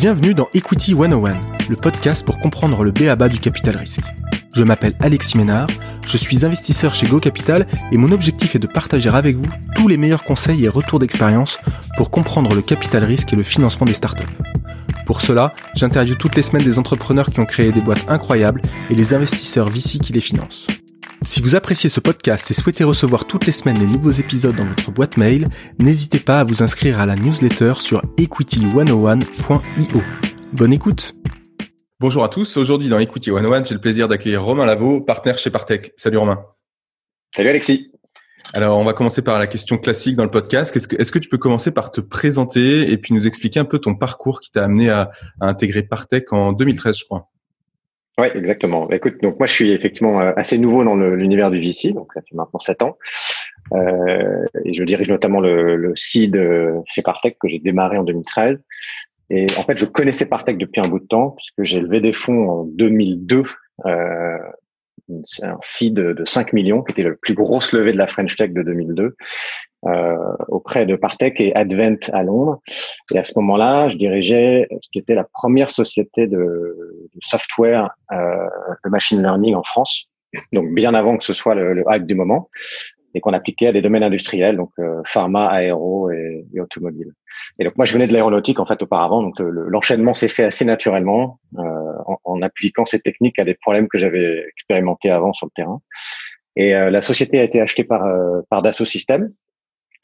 Bienvenue dans Equity 101, le podcast pour comprendre le BABA du capital risque. Je m'appelle Alexis Ménard, je suis investisseur chez Go Capital et mon objectif est de partager avec vous tous les meilleurs conseils et retours d'expérience pour comprendre le capital risque et le financement des startups. Pour cela, j'interviewe toutes les semaines des entrepreneurs qui ont créé des boîtes incroyables et les investisseurs VC qui les financent. Si vous appréciez ce podcast et souhaitez recevoir toutes les semaines les nouveaux épisodes dans votre boîte mail, n'hésitez pas à vous inscrire à la newsletter sur equity101.io. Bonne écoute Bonjour à tous, aujourd'hui dans Equity 101, j'ai le plaisir d'accueillir Romain Lavaux, partenaire chez Partech. Salut Romain. Salut Alexis. Alors, on va commencer par la question classique dans le podcast. Est-ce que, tu peux commencer par te présenter et puis nous expliquer un peu ton parcours qui t'a amené à, à intégrer Partech en 2013, je crois? Oui, exactement. Écoute, donc moi je suis effectivement euh, assez nouveau dans l'univers du VC, donc ça fait maintenant sept ans, euh, et je dirige notamment le, le seed euh, chez Partech que j'ai démarré en 2013. Et en fait, je connaissais Partech depuis un bout de temps puisque j'ai levé des fonds en 2002 euh, un seed de, 5 millions, qui était le plus grosse levée de la French Tech de 2002, euh, auprès de Partech et Advent à Londres. Et à ce moment-là, je dirigeais ce qui était la première société de, de software euh, de machine learning en France, donc bien avant que ce soit le, le hype du moment et qu'on appliquait à des domaines industriels, donc euh, pharma, aéro et, et, automobile. Et donc moi je venais de l'aéronautique en fait auparavant, donc l'enchaînement s'est fait assez naturellement euh, en, en, appliquant ces techniques à des problèmes que j'avais expérimentés avant sur le terrain. Et euh, la société a été achetée par euh, par Dassault Systèmes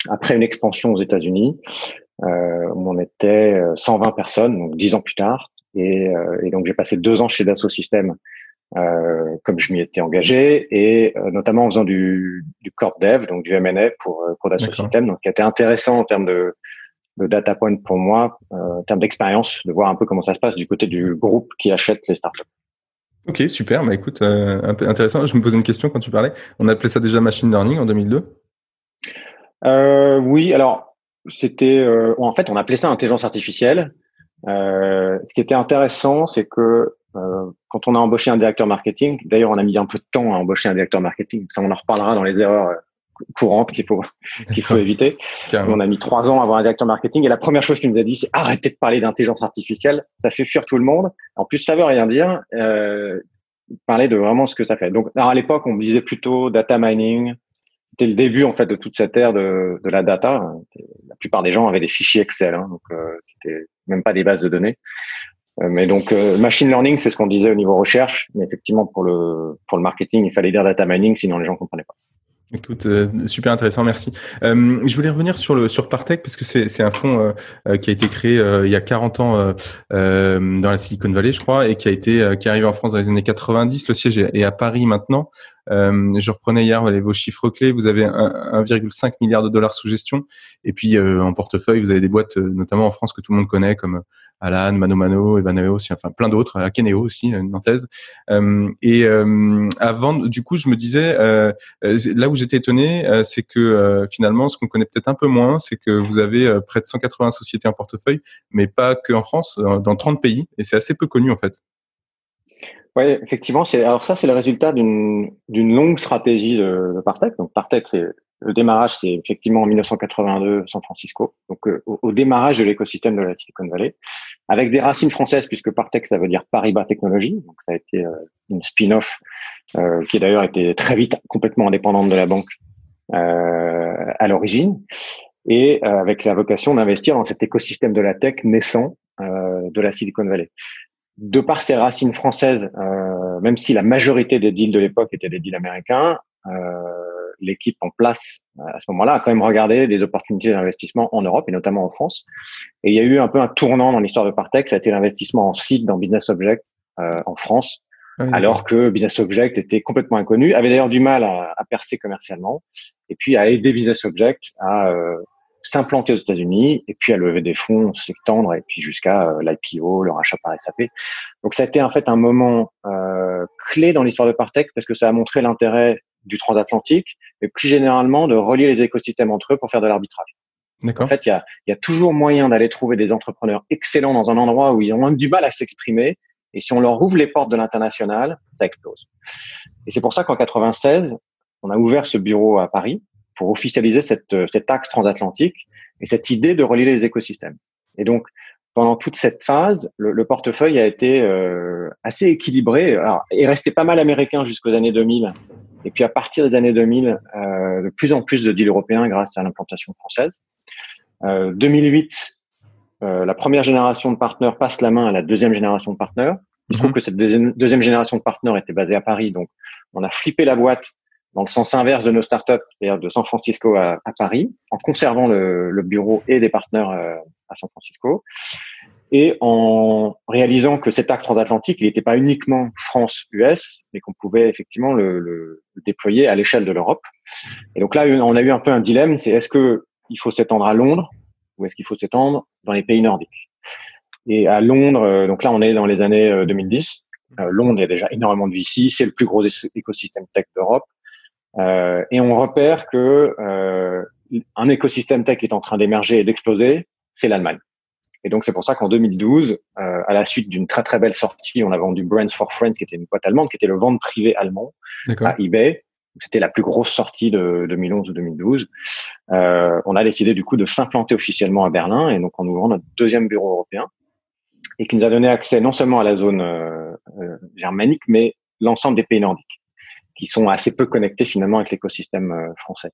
après une expansion aux États-Unis euh, où on était 120 personnes, donc 10 ans plus tard. Et, et donc j'ai passé deux ans chez Dassault Systèmes euh, comme je m'y étais engagé, et euh, notamment en faisant du, du corp dev, donc du M&A pour, euh, pour Dassault Systèmes, donc qui a été intéressant en termes de, de data point pour moi, en termes d'expérience, de voir un peu comment ça se passe du côté du groupe qui achète les startups. Ok, super. Bah écoute, un peu intéressant. Je me posais une question quand tu parlais. On appelait ça déjà machine learning en 2002. Euh, oui, alors c'était en fait on appelait ça intelligence artificielle. Euh, ce qui était intéressant, c'est que euh, quand on a embauché un directeur marketing, d'ailleurs on a mis un peu de temps à embaucher un directeur marketing, ça on en reparlera dans les erreurs euh, courantes qu'il faut qu'il faut éviter. On a mis trois ans à avoir un directeur marketing et la première chose qu'il nous a dit c'est arrêtez de parler d'intelligence artificielle, ça fait fuir tout le monde. En plus ça veut rien dire. Euh, parler de vraiment ce que ça fait. Donc alors à l'époque on disait plutôt data mining. C'était le début en fait de toute cette ère de, de la data. La plupart des gens avaient des fichiers Excel, hein, donc euh, c'était même pas des bases de données. Euh, mais donc euh, machine learning, c'est ce qu'on disait au niveau recherche, mais effectivement pour le pour le marketing, il fallait dire data mining, sinon les gens comprenaient pas. Écoute, euh, super intéressant, merci. Euh, je voulais revenir sur le sur Partech parce que c'est c'est un fonds euh, qui a été créé il y a 40 ans dans la Silicon Valley, je crois, et qui a été qui est arrivé en France dans les années 90. Le siège est à Paris maintenant. Euh, je reprenais hier vos chiffres clés. Vous avez 1,5 milliard de dollars sous gestion. Et puis euh, en portefeuille, vous avez des boîtes, euh, notamment en France, que tout le monde connaît, comme Alan, Mano Mano, Ebaneo, aussi, enfin plein d'autres, Akeneo aussi, une nantaise. et avant, du coup, je me disais, là où j'étais étonné, c'est que finalement, ce qu'on connaît peut-être un peu moins, c'est que vous avez près de 180 sociétés en portefeuille, mais pas que en France, dans 30 pays. Et c'est assez peu connu en fait. Oui, effectivement. C'est alors ça, c'est le résultat d'une d'une longue stratégie de, de Partech. Donc Partech, c'est le démarrage, c'est effectivement en 1982 San Francisco. Donc euh, au, démarrage de l'écosystème de la Silicon Valley, avec des racines françaises puisque Partech, ça veut dire Paribas Technologies. Donc ça a été euh, une spin-off euh, qui d'ailleurs été très vite complètement indépendante de la banque à l'origine et avec la vocation d'investir dans cet écosystème de la tech naissant de la Silicon Valley de par ses racines françaises, euh, même si la majorité des deals de l'époque étaient des deals américains, euh, l'équipe en place à ce moment-là a quand même regardé des opportunités d'investissement en Europe et notamment en France. Et il y a eu un peu un tournant dans l'histoire de Partex, ça a été l'investissement en seed dans Business Object euh, en France, alors que Business Object était complètement inconnu, avait d'ailleurs du mal à, à, percer commercialement, et puis à aider Business Object à euh, s'implanter aux États-Unis et puis à lever des fonds, s'étendre et puis jusqu'à euh, l'IPO, le rachat par SAP. Donc ça a été en fait un moment euh, clé dans l'histoire de Partech parce que ça a montré l'intérêt du transatlantique et plus généralement de relier les écosystèmes entre eux pour faire de l'arbitrage. En fait, il y a, y a, toujours moyen d'aller trouver des entrepreneurs excellents dans un endroit où ils ont du mal à s'exprimer. Et si on leur ouvre les portes de l'international, ça explose. Et c'est pour ça qu'en 96, on a ouvert ce bureau à Paris pour officialiser cette, euh, cet axe transatlantique et cette idée de relier les écosystèmes. Et donc, pendant toute cette phase, le, portefeuille a été euh, assez équilibré alors, et resté pas mal américain jusqu'aux années 2000. Et puis à partir des années 2000, euh, de plus en plus de deals européens grâce à l'implantation française. Euh, 2008, euh, la première génération de partenaires passe la main à la deuxième génération de partenaires. Il se trouve mhm. que cette deuxième, deuxième génération de partenaires était basée à Paris, donc on a flippé la boîte dans le sens inverse de nos startups, c'est-à-dire de San Francisco à, Paris, en conservant le, le, bureau et des partenaires euh, à San Francisco, et en réalisant que cet acte transatlantique, il n'était pas uniquement France-US, mais qu'on pouvait effectivement le, le, le déployer à l'échelle de l'Europe. Et donc là, on a eu un peu un dilemme, c'est est-ce que il faut s'étendre à Londres ou est-ce qu'il faut s'étendre dans les pays nordiques? Et à Londres, euh, donc là, on est dans les années 2010. Euh, Londres, il y a déjà énormément de VC, c'est le plus gros écosystème tech d'Europe. Euh, et on repère que euh, un écosystème tech est en train d'émerger et d'exploser, c'est l'Allemagne. Et donc c'est pour ça qu'en 2012, euh, à la suite d'une très très belle sortie, on a vendu Brands for Friends, qui était une boîte allemande, qui était le vente privé allemand à eBay. C'était la plus grosse sortie de 2011 ou 2012. Euh, on a décidé du coup de s'implanter officiellement à Berlin et donc en ouvrant notre deuxième bureau européen et qui nous a donné accès non seulement à la zone euh, euh germanique, mais l'ensemble des pays nordiques qui sont assez peu connectés finalement avec l'écosystème euh, français.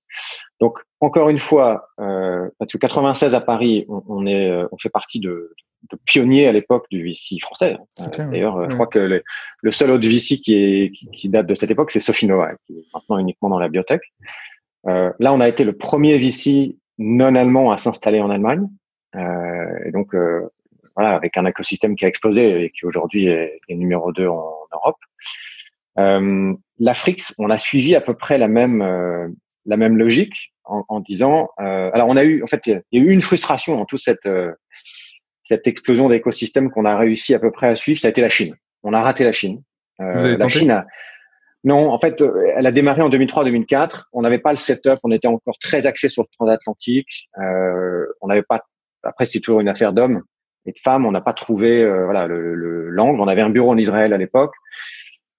Donc encore une fois, euh, parce que 96 à Paris, on, on est, euh, on fait partie de, de pionniers à l'époque du VC français. Euh, d'ailleurs, je crois que le, le, seul autre VC qui, est, qui, qui date de cette époque, c'est Sofinova, qui est maintenant uniquement dans la biotech. Euh, là, on a été le premier VC non allemand à s'installer en Allemagne, et donc voilà, avec un écosystème qui a explosé et qui aujourd'hui est, est, numéro 2 en, en Europe. Euh, L'Afrique, on a suivi à peu près la même euh, la même logique en, en disant. Euh, alors on a eu en fait il y a eu une frustration dans toute cette euh, cette explosion d'écosystèmes qu'on a réussi à peu près à suivre, ça a été la Chine. On a raté la Chine. Euh, la Chine a, non, en fait, elle a démarré en 2003-2004. On n'avait pas le setup, on était encore très axé sur le transatlantique. Euh, on n'avait pas. Après, c'est toujours une affaire d'hommes et de femmes. On n'a pas trouvé euh, voilà le l'angle. on avait un bureau en Israël à l'époque.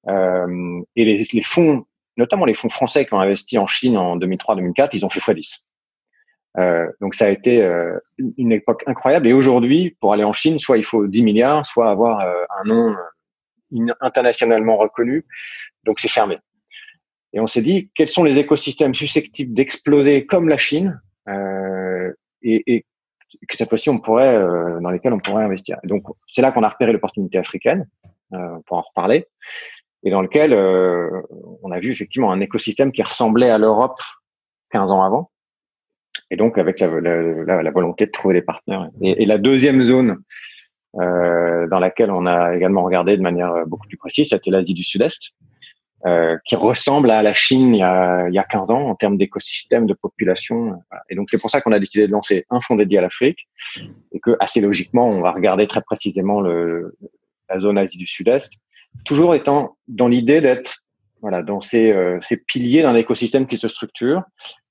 Euh, et les, les, fonds, notamment les fonds français qui ont investi en Chine en 2003-2004, ils ont fait x10. Euh, donc ça a été euh, une époque incroyable. Et aujourd'hui, pour aller en Chine, soit il faut 10 milliards, soit avoir euh, un nom euh, internationalement reconnu. Donc c'est fermé. Et on s'est dit, quels sont les écosystèmes susceptibles d'exploser comme la Chine euh, et, et, que cette fois-ci on pourrait, dans lesquels on pourrait investir. Donc c'est là qu'on a repéré l'opportunité africaine, pour en reparler et dans lequel euh, on a vu effectivement un écosystème qui ressemblait à l'Europe 15 ans avant, et donc avec la, volonté de trouver des partenaires. Et, et la deuxième zone euh, dans laquelle on a également regardé de manière beaucoup plus précise, c'était l'Asie du Sud-Est, euh, qui ressemble à la Chine il y a, il y a 15 ans en termes d'écosystème, de population. Et donc c'est pour ça qu'on a décidé de lancer un fonds dédié à l'Afrique, et que assez logiquement, on va regarder très précisément le, la zone Asie du Sud-Est toujours étant dans l'idée d'être voilà dans ces, euh, ces piliers d'un écosystème qui se structure.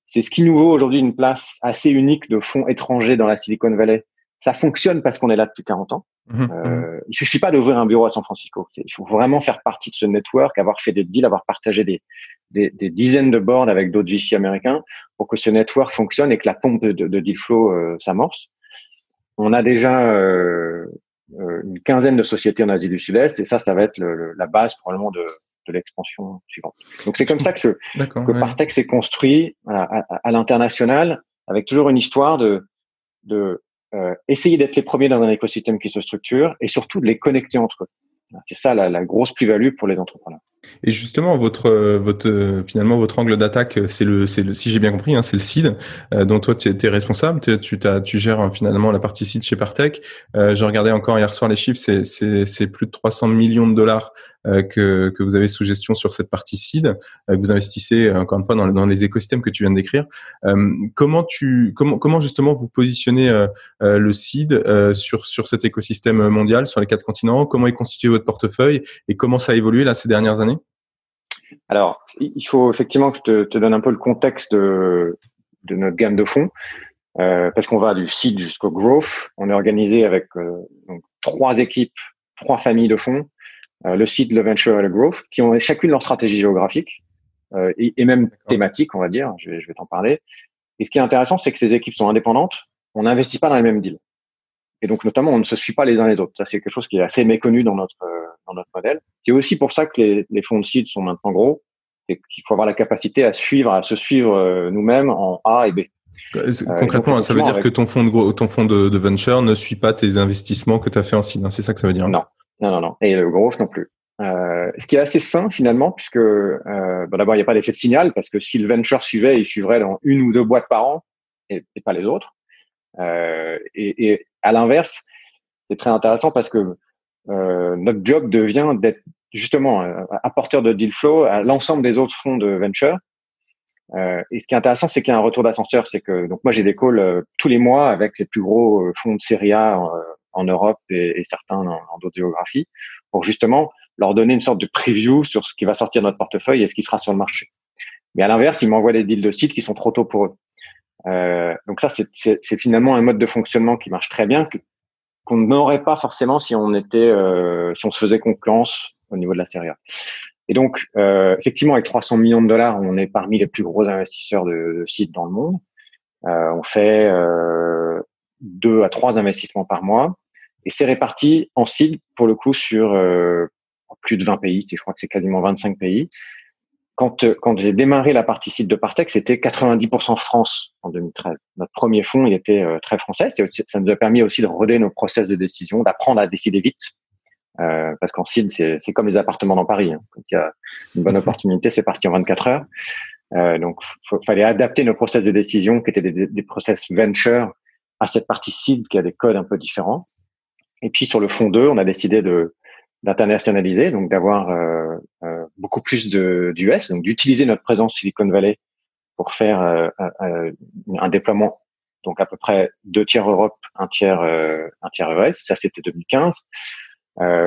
C'est ce qui nous vaut aujourd'hui une place assez unique de fonds étrangers dans la Silicon Valley. Ça fonctionne parce qu'on est là depuis 40 ans. Mmh, mmh. euh, il suffit pas d'ouvrir un bureau à San Francisco. Il faut vraiment faire partie de ce network, avoir fait des deals, avoir partagé des, des, des dizaines de boards avec d'autres VC américains pour que ce network fonctionne et que la pompe de, de, de deal flow euh, s'amorce. On a déjà euh, euh, une quinzaine de sociétés en Asie du Sud-Est et ça, ça va être le, la base probablement de, de l'expansion suivante. Donc c'est comme ça que, ce, que ouais. Partex s'est construit à, à, à l'international avec toujours une histoire de, de euh, essayer d'être les premiers dans un écosystème qui se structure et surtout de les connecter entre eux. C'est ça la, grosse plus-value pour les entrepreneurs. Et justement, votre, euh, votre, euh, finalement, votre angle d'attaque, euh, c'est le, c'est le, si j'ai bien compris, hein, c'est le seed, dont toi tu es responsable. Tu, tu, tu gères finalement la partie seed chez Partech. Euh, J'ai regardé encore hier soir les chiffres, c'est, plus de 300 millions de dollars que, que vous avez sous gestion sur cette partie seed, euh, que vous investissez encore une fois dans, dans les écosystèmes que tu viens de décrire. comment tu, comment, comment justement vous positionnez le seed sur sur cet écosystème mondial, sur les quatre continents? Comment est constitué votre portefeuille? Et comment ça a évolué là ces dernières années? Alors, il faut effectivement que je te, te, donne un peu le contexte de, de notre gamme de fonds, euh, parce qu'on va du seed jusqu'au growth. On est organisé avec euh, donc, trois équipes, trois familles de fonds, euh, le seed, le venture et le growth, qui ont chacune leur stratégie géographique euh, et, et, même thématique, on va dire. Je vais, je vais t'en parler. Et ce qui est intéressant, c'est que ces équipes sont indépendantes. On n'investit pas dans les mêmes deals. et donc notamment on ne se suit pas les uns les autres. Ça c'est quelque chose qui est assez méconnu dans notre dans notre modèle. C'est aussi pour ça que les, les fonds de seed sont maintenant gros, et qu'il faut avoir la capacité à suivre, à se suivre nous-mêmes en A et B. Concrètement, ça veut dire que ton fonds de ton fonds de, venture ne suit pas tes investissements que tu as fait en seed. Hein, c'est ça que ça veut dire? Non, non, non, non. Et le gros non plus. Euh, ce qui est assez sain finalement, puisque euh, bon, d'abord il n'y a pas d'effet de signal, parce que si le venture suivait, il suivrait dans une ou deux boîtes par an et, pas les autres. Euh, et, et, à l'inverse, c'est très intéressant parce que euh, notre job devient d'être justement euh, apporteur de deal flow à l'ensemble des autres fonds de venture. Euh, et ce qui est intéressant, c'est qu'il y a un retour d'ascenseur. C'est que donc moi j'ai des calls tous les mois avec les plus gros fonds de série A en, Europe et, et certains dans, d'autres géographies pour justement leur donner une sorte de preview sur ce qui va sortir de notre portefeuille et ce qui sera sur le marché. Mais à l'inverse, ils m'envoient des deals de site qui sont trop tôt pour eux. Euh, donc ça, c'est finalement un mode de fonctionnement qui marche très bien, qu'on n'aurait pas forcément si on était, euh, si on se faisait concurrence au niveau de la série. Et donc, euh, effectivement, avec 300 millions de dollars, on est parmi les plus gros investisseurs de, de sites dans le monde. Euh, on fait euh, deux à trois investissements par mois, et c'est réparti en sites pour le coup sur euh, plus de 20 pays, je crois que c'est quasiment 25 pays. Quand, euh, quand j'ai démarré la partie site de Partech, c'était 90% France en 2013. Notre premier fonds, il était euh, très français. Ça nous a permis aussi de roder nos process de décision, d'apprendre à décider vite. Euh, parce qu'en site, c'est comme les appartements dans Paris. Hein. Quand il y a une bonne opportunité, c'est parti en 24 heures. Euh, donc, il fallait adapter nos process de décision, qui étaient des, des process venture, à cette partie seed qui a des codes un peu différents. Et puis sur le fond 2, on a décidé de d'internationaliser, donc d'avoir euh, euh, beaucoup plus d'US, donc d'utiliser notre présence Silicon Valley pour faire euh, un déploiement, donc à peu près deux tiers Europe, un tiers un tiers US. Ça c'était 2015.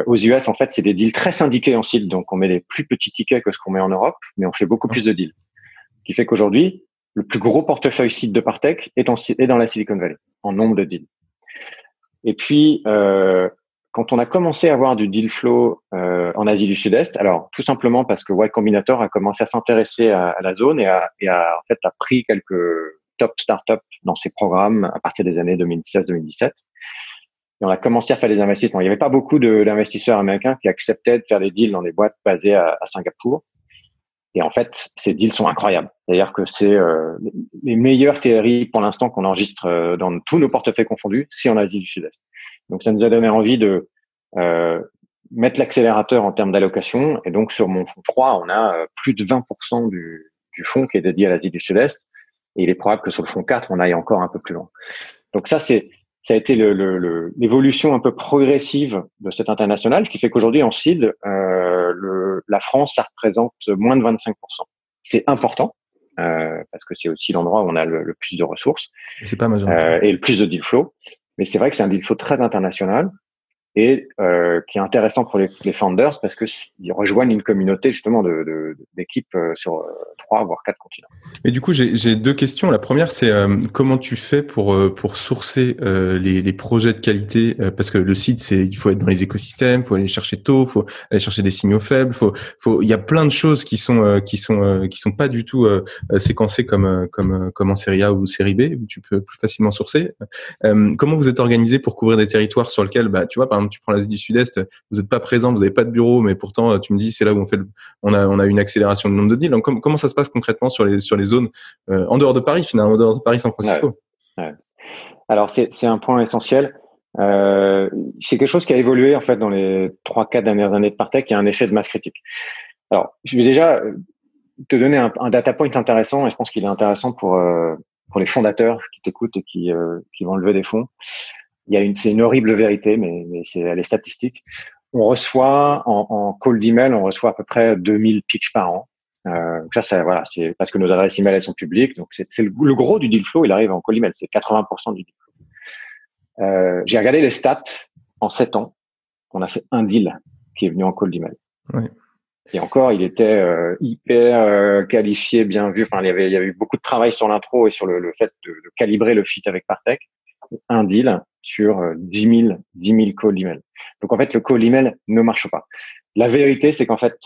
aux US, en fait, c'est des deals très syndiqués en site, donc on met les plus petits tickets que ce qu'on met en Europe, mais on fait beaucoup plus de deals. Ce qui fait qu'aujourd'hui, le plus gros portefeuille site de Partech est, en, est dans la Silicon Valley, en nombre de deals. Et puis, euh, quand on a commencé à avoir du deal flow euh, en Asie du Sud-Est, alors tout simplement parce que Y Combinator a commencé à s'intéresser à, la zone et a, et a, en fait a pris quelques top startups dans ses programmes à partir des années 2016-2017. Et on a commencé à faire des investissements. Il n'y avait pas beaucoup d'investisseurs américains qui acceptaient de faire des deals dans des boîtes basées à, à Singapour. Et en fait, ces deals sont incroyables. C'est-à-dire que c'est euh, les meilleurs TRI pour l'instant qu'on enregistre euh, dans tous nos portefeuilles confondus, c'est en Asie du Sud-Est. Donc ça nous a donné envie de euh, mettre l'accélérateur en termes d'allocation. Et donc sur mon fonds 3, on a euh, plus de 20% du, du fonds qui est dédié à l'Asie du Sud-Est. Et il est probable que sur le fonds 4, on aille encore un peu plus loin. Donc ça, c'est ça a été l'évolution le, le, un peu progressive de cet international, ce qui fait qu'aujourd'hui en CID, euh, le, la France, ça représente moins de 25%. C'est important euh, parce que c'est aussi l'endroit où on a le, plus de ressources. C'est pas euh, et le plus de deal flow. Mais c'est vrai que c'est un deal flow très international et euh, qui est intéressant pour les, les founders parce que ils rejoignent une communauté justement de d'équipes euh, sur euh, trois voire quatre continents. Mais du coup, j'ai deux questions. La première, c'est euh, comment tu fais pour pour sourcer euh, les, les, projets de qualité? Parce que le site, c'est il faut être dans les écosystèmes, faut aller chercher tôt, faut aller chercher des signaux faibles, faut faut il y a plein de choses qui sont qui sont qui sont pas du tout séquencées comme comme comme en série A ou série B où tu peux plus facilement sourcer. comment vous êtes organisé pour couvrir des territoires sur lesquels bah tu vois par tu prends l'Asie du Sud-Est, vous n'êtes pas présent, vous n'avez pas de bureau, mais pourtant, tu me dis, c'est là où on fait, on a, on a une accélération de nombre de deals. Comment ça se passe concrètement sur les, sur les zones euh, en dehors de Paris, finalement, en dehors de Paris, San Francisco? Alors, c'est un point essentiel. Euh, c'est quelque chose qui a évolué en fait dans les trois, quatre dernières années de Partech. Y a un effet de masse critique. Alors, je vais déjà euh, te donner un, data point intéressant, et je pense qu'il est intéressant pour pour les fondateurs qui t'écoutent et qui qui vont lever des fonds il y a une, c'est une horrible vérité, mais, mais c'est, elle est statistique. On reçoit en, en call d'email, on reçoit à peu près 2000 pitches par an. Euh, ça, ça, voilà, c'est parce que nos adresses email elles sont publiques. Donc c'est, c'est le, gros du deal flow, il arrive en call email, c'est 80% du deal flow. Euh, j'ai regardé les stats en 7 ans. On a fait un deal qui est venu en call d'email. Ouais. Et encore, il était euh, hyper euh, qualifié, bien vu. Enfin, il y avait, il y avait eu beaucoup de travail sur l'intro et sur le, le fait de, de, calibrer le fit avec Partech. Un deal sur 10 000, 10 000 call email. Donc en fait, le call email ne marche pas. La vérité, c'est qu'en fait,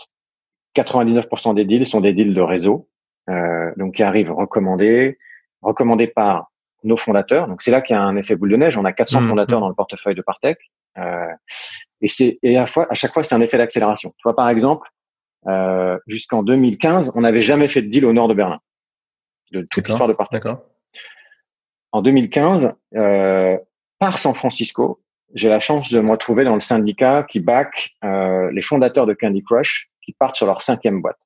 99% des deals sont des deals de réseau, euh, donc qui arrivent recommandés, recommandés par nos fondateurs. Donc c'est là qu'il y a un effet boule de neige. On a 400 mmh, fondateurs mmh. dans le portefeuille de Partech. Euh, et c'est et à, fois, à chaque fois c'est un effet d'accélération. Tu vois par exemple, euh, jusqu'en 2015, on n'avait jamais fait de deal au nord de Berlin de toute l'histoire de Partech. En 2015, euh, par San Francisco, j'ai la chance de me retrouver dans le syndicat qui back euh, les fondateurs de Candy Crush qui partent sur leur cinquième boîte.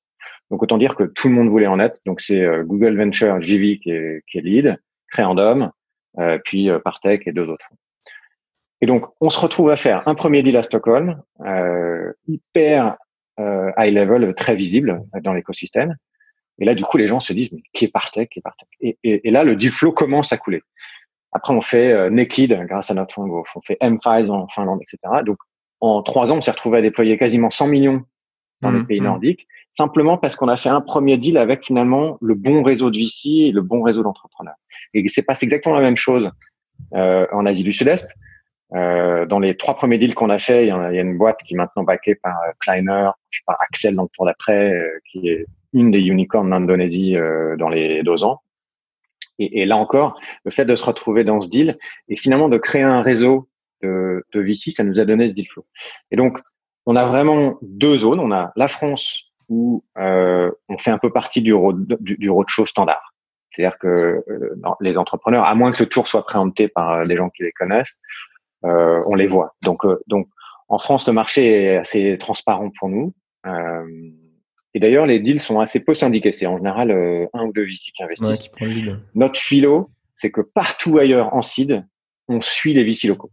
Donc autant dire que tout le monde voulait en être. Donc c'est euh, Google Venture, JV qui est, qui est lead, Créandom, euh, puis euh, Partech et deux autres. Et donc on se retrouve à faire un premier deal à Stockholm, hyper high level, très visible dans l'écosystème. Et là du coup les gens se disent mais qui est Partech, qui est Partech? Et, et, et, là le deal flow commence à couler. Après on fait Naked grâce à notre fonds, on fait M5 en Finlande, etc. Donc en trois ans on s'est retrouvé à déployer quasiment 100 millions dans les mmh, pays mmh. nordiques simplement parce qu'on a fait un premier deal avec finalement le bon réseau de VC et le bon réseau d'entrepreneurs. Et c'est pas exactement la même chose euh, en Asie du Sud-Est. Euh, dans les trois premiers deals qu'on a fait, il y, a, une boîte qui est maintenant backée par euh, Kleiner, par Axel dans le tour d'après, euh, qui est une des unicorns d'Indonésie euh, dans les deux ans. Et, et, là encore, le fait de se retrouver dans ce deal et finalement de créer un réseau de, de VC, ça nous a donné ce deal flow. Et donc, on a vraiment deux zones. On a la France où euh, on fait un peu partie du, road, du, du roadshow standard. C'est-à-dire que euh, les entrepreneurs, à moins que ce tour soit préempté par euh, des gens qui les connaissent, euh, on les voit. Donc, donc, en France, le marché est assez transparent pour nous. Euh, et d'ailleurs, les deals sont assez peu syndiqués. C'est en général un ou deux VC qui investissent. Notre philo, c'est que partout ailleurs en seed, on suit les VC locaux.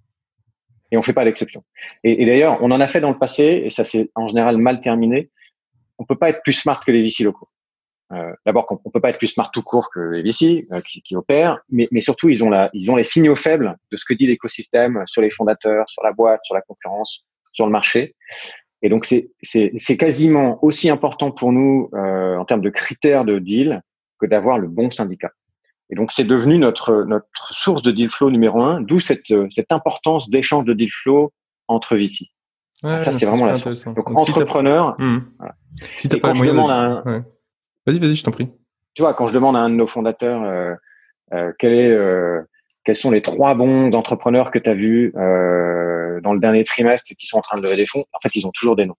Et on fait pas l'exception. Et, et d'ailleurs, on en a fait dans le passé, et ça s'est en général mal terminé on peut pas être plus smart que les VC locaux. Euh, D'abord, on peut pas être plus smart tout court que les VC euh, qui, qui, opèrent, mais, mais, surtout ils ont la, ils ont les signaux faibles de ce que dit l'écosystème sur les fondateurs, sur la boîte, sur la concurrence, sur le marché. Et donc c'est c'est quasiment aussi important pour nous euh, en termes de critères de deal que d'avoir le bon syndicat. Et donc c'est devenu notre notre source de deal flow numéro un, d'où cette cette importance d'échange de deal flow entre VC. Ouais, ça c'est vraiment la source. Donc, donc entrepreneur. Si mmh. voilà. Si t'as pas moyen de... un... Vas-y, vas-y, je t'en prie. Tu vois, quand je demande à un de nos fondateurs euh, euh, quel est, euh, quels sont les trois bons entrepreneurs que tu as vus euh, dans le dernier trimestre qui sont en train de lever des fonds, en fait, ils ont toujours des noms.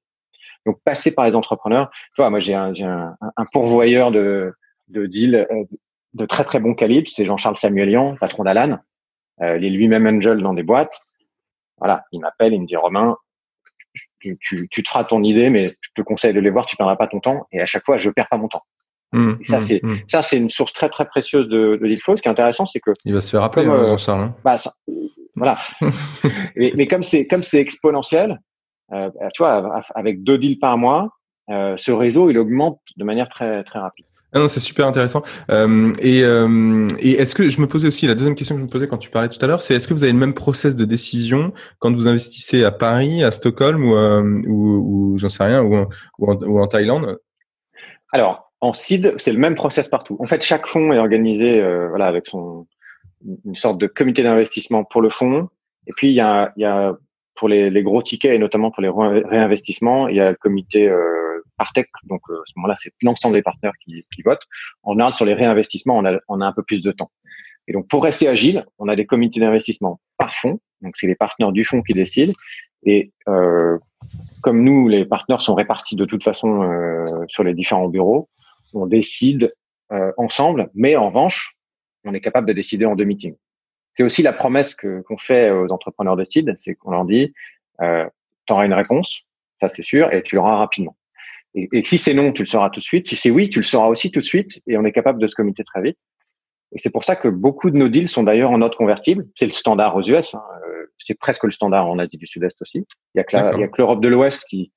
Donc, passer par les entrepreneurs. Tu vois, moi, j'ai un, un, un, pourvoyeur de, de deals euh, de très, très bon calibre. C'est Jean-Charles Samuelian, patron d'Alan. Euh, il est lui-même angel dans des boîtes. Voilà, il m'appelle, il me dit, Romain, tu, tu, tu, te feras ton idée, mais je te conseille de les voir, tu perdras pas ton temps. Et à chaque fois, je perds pas mon temps. Mmh, ça, mmh, c'est mmh. ça, c'est une source très très précieuse de, de deal flow. Ce qui est intéressant, c'est que il va se faire rappeler, comme, hein, Jean-Charles. Hein. Bah, ça, voilà. mais, mais, comme c'est comme c'est exponentiel, euh, tu vois, avec deux deals par mois, euh, ce réseau il augmente de manière très très rapide. Ah non, c'est super intéressant. Euh, et, euh, et est-ce que je me posais aussi la deuxième question que je me posais quand tu parlais tout à l'heure, c'est est-ce que vous avez le même process de décision quand vous investissez à Paris, à Stockholm ou, euh, ou, ou j'en sais rien, ou, ou, en, ou en Thaïlande? Alors, en seed, c'est le même process partout. En fait, chaque fonds est organisé, euh, voilà, avec son une sorte de comité d'investissement pour le fonds. Et puis il y a, il y a pour les, les, gros tickets et notamment pour les réinvestissements, il y a le comité euh, Partech, donc euh, à ce moment-là, c'est l'ensemble des partenaires qui, qui, votent. En général, sur les réinvestissements, on a, on a un peu plus de temps. Et donc, pour rester agile, on a des comités d'investissement par fonds. Donc, c'est les partenaires du fonds qui décident. Et euh, comme nous, les partenaires sont répartis de toute façon euh, sur les différents bureaux, on décide euh, ensemble. Mais en revanche, on est capable de décider en deux meetings. C'est aussi la promesse que qu'on fait aux entrepreneurs de seed, c'est qu'on leur dit, euh, tu auras une réponse, ça c'est sûr, et tu l'auras rapidement. Et, et si c'est non, tu le sauras tout de suite. Si c'est oui, tu le sauras aussi tout de suite. Et on est capable de se communiquer très vite. Et c'est pour ça que beaucoup de nos deals sont d'ailleurs en note convertible. C'est le standard aux US. Hein. Euh, c'est presque le standard en Asie du Sud-Est aussi. Il y a que l'Europe de l'Ouest qui,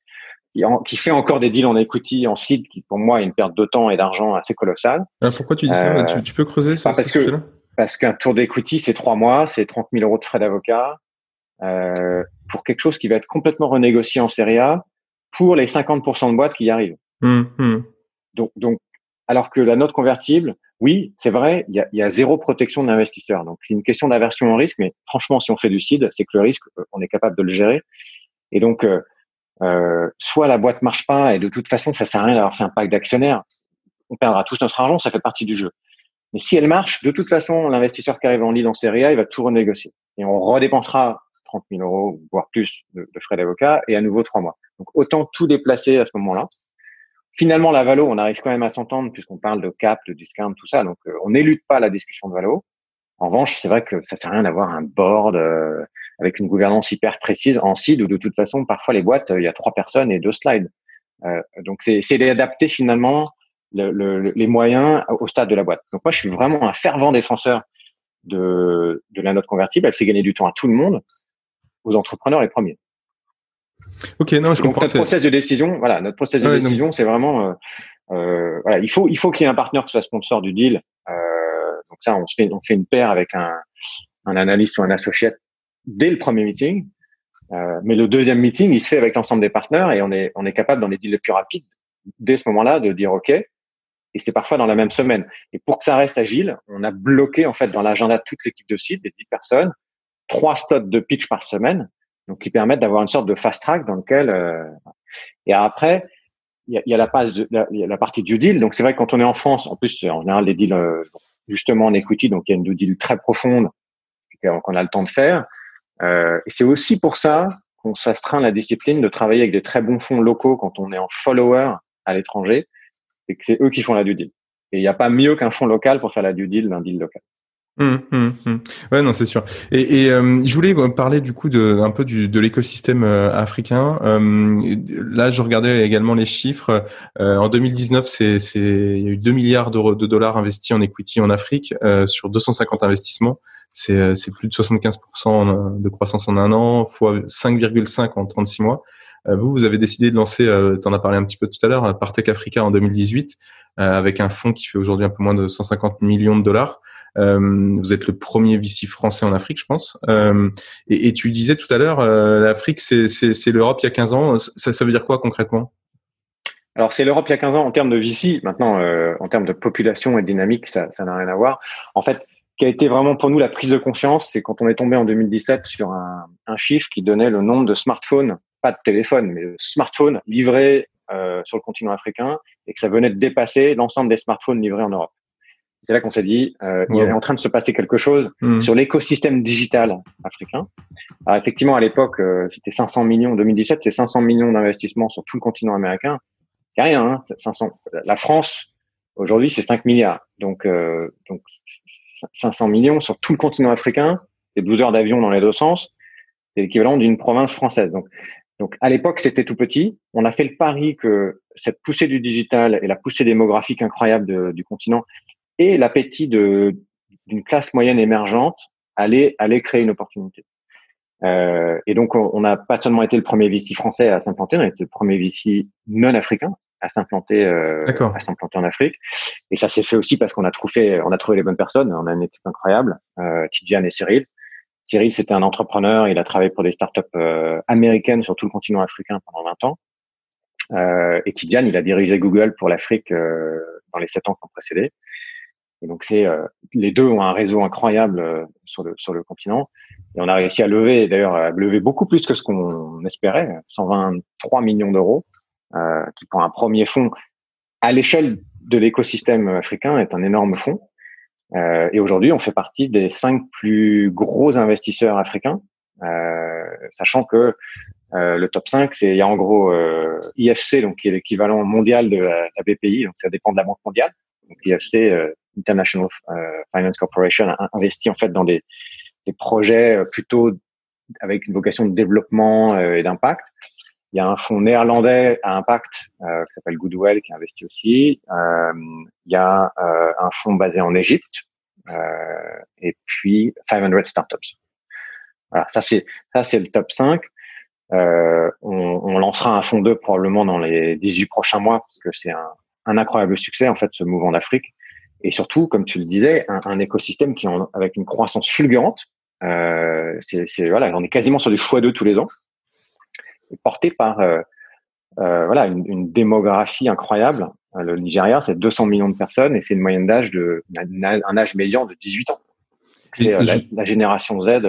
qui, qui, fait encore des deals en equity, en seed, qui pour moi est une perte de temps et d'argent assez colossale. Ah, pourquoi tu dis ça euh, tu, tu, peux creuser sur parce que parce qu'un tour d'equity c'est trois mois, c'est 30 000 euros de frais d'avocat euh, pour quelque chose qui va être complètement renégocié en série A pour les 50% de boîtes qui y arrivent. Mmh, mmh. Donc, donc, alors que la note convertible, oui, c'est vrai, il y a, y a, zéro protection de l'investisseur. Donc, c'est une question d'aversion au risque, mais franchement, si on fait du seed, c'est que le risque, euh, on est capable de le gérer. Et donc, euh, euh, soit la boîte marche pas, et de toute façon, ça sert à rien d'avoir fait un pack d'actionnaires. On perdra tous notre argent, ça fait partie du jeu. Mais si elle marche, de toute façon, l'investisseur qui arrive en lead en série A, il va tout renégocier. Et on redépensera 30 000 euros, voire plus, de, frais d'avocat, et à nouveau trois mois. Donc autant tout déplacer à ce moment-là. Finalement, la valo, on arrive quand même à s'entendre puisqu'on parle de cap, de discount, tout ça. Donc euh, on n'élude pas la discussion de valo. En revanche, c'est vrai que ça sert à rien d'avoir un board euh, avec une gouvernance hyper précise en seed où de toute façon, parfois les boîtes, il y a trois personnes et deux slides. Euh, donc c'est d'adapter finalement le, les moyens au stade de la boîte. Donc moi, je suis vraiment un fervent défenseur de, de la note convertible. Elle fait gagner du temps à tout le monde, aux entrepreneurs les premiers. Ok, non, je Donc, Notre process de décision, voilà, notre process de décision, c'est vraiment, euh, euh, voilà, il faut, il faut qu'il y ait un partenaire qui soit sponsor du deal. Donc ça, on fait, on fait une paire avec un, un analyste ou un associé dès le premier meeting. Euh, mais le deuxième meeting, il se fait avec l'ensemble des partenaires et on est, on est capable dans les deals les plus rapides, dès ce moment-là, de dire OK. Et c'est parfois dans la même semaine. Et pour que ça reste agile, on a bloqué en fait dans l'agenda de toute l'équipe de site, des 10 personnes, trois slots de pitch par semaine, donc qui permettent d'avoir une sorte de fast track dans lequel. Euh... Et après, il y a, y a, la, y a la partie du deal. Donc c'est vrai que quand on est en France, en plus en général des deals euh, justement en equity, donc il y a une deal très profonde qu'on a le temps de faire. Euh, c'est aussi pour ça qu'on s'astreint la discipline de travailler avec des très bons fonds locaux quand on est en follower à l'étranger et que c'est eux qui font la due deal. Et il n'y a pas mieux qu'un fonds local pour faire la due deal d'un deal local. Hum, hum, hum. Ouais, non, c'est sûr. Et, et euh, je voulais parler du coup de un peu du, de l'écosystème euh, africain. Euh, là, je regardais également les chiffres. en 2019, c'est il y a eu 2 milliards d'euros de dollars investis en equity en Afrique sur 250 investissements. C'est c'est plus de 75% de croissance en un an, fois 5,5 en 36 mois. vous, vous avez décidé de lancer, tu en as parlé un petit peu tout à l'heure, Partech Africa en 2018, avec un fonds qui fait aujourd'hui un peu moins de 150 millions de dollars. Euh, vous êtes le premier VC français en Afrique, je pense. Euh, et, tu disais tout à l'heure, euh, l'Afrique, c'est l'Europe il y a 15 ans. Ça, ça veut dire quoi concrètement? Alors c'est l'Europe il y a 15 ans en termes de VC. Maintenant, euh, en termes de population et dynamique, ça n'a rien à voir. En fait, qui a été vraiment pour nous la prise de conscience, c'est quand on est tombé en 2017 sur un, un, chiffre qui donnait le nombre de smartphones, pas de téléphone, mais de smartphones livrés euh, sur le continent africain, et que ça venait de dépasser l'ensemble des smartphones livrés en Europe c'est là qu'on s'est dit, euh, il est en train de se passer quelque chose hmm. sur l'écosystème digital africain. Alors effectivement, à l'époque, euh, c'était 500 millions. 2017, c'est 500 millions d'investissements sur tout le continent américain. C'est rien. Hein, 500. La France, aujourd'hui, c'est 5 milliards. Donc, euh, donc 500 millions sur tout le continent africain. C'est 12 heures d'avion dans les deux sens. C'est l'équivalent d'une province française. Donc, donc à l'époque, c'était tout petit. On a fait le pari que cette poussée du digital et la poussée démographique incroyable du continent et l'appétit d'une classe moyenne émergente allait allait créer une opportunité. Euh, et donc on n'a pas seulement été le premier VC français à s'implanter, on a été le premier VC non africain à s'implanter euh, à s'implanter en Afrique. Et ça s'est fait aussi parce qu'on a trouvé on a trouvé les bonnes personnes. On a une équipe incroyable, euh, Tidjane et Cyril. Cyril, c'était un entrepreneur. Il a travaillé pour des startups euh, américaines sur tout le continent africain pendant 20 ans. Euh, et Tidjane, il a dirigé Google pour l'Afrique euh, dans les 7 ans qui ont précédé. Et donc c'est euh, les deux ont un réseau incroyable euh, sur le sur le continent et on a réussi à lever d'ailleurs à lever beaucoup plus que ce qu'on espérait, 123 millions d'euros, qui pour un premier fonds à l'échelle de l'écosystème africain est un énorme fonds. Euh, et aujourd'hui, on fait partie des cinq plus gros investisseurs africains, euh, sachant que euh, le top 5, c'est il y a en gros IFC, donc qui est l'équivalent mondial de la, BPI, donc ça dépend de la Banque mondiale. Donc IFC, International euh, Finance Corporation a investi en fait dans des, des projets euh, plutôt avec une vocation de développement euh, et d'impact. Il y a un fonds néerlandais à impact euh, qui s'appelle Goodwell qui investit aussi. Euh, il y a euh, un fonds basé en Égypte et puis 500 startups. Voilà, ça c'est ça c'est le top 5. on, on, lancera un fonds 2 probablement dans les 18 prochains mois parce que c'est un, un incroyable succès en fait ce mouvement d'Afrique et surtout, comme tu le disais, un, un écosystème qui en, avec une croissance fulgurante. Euh, c'est, voilà, on est quasiment sur du x2 tous les ans, porté par euh, euh, voilà une, une, démographie incroyable. Le Nigeria, c'est 200 millions de personnes et c'est une moyenne d'âge de un âge médian de 18 ans. C'est euh, la, la, génération Z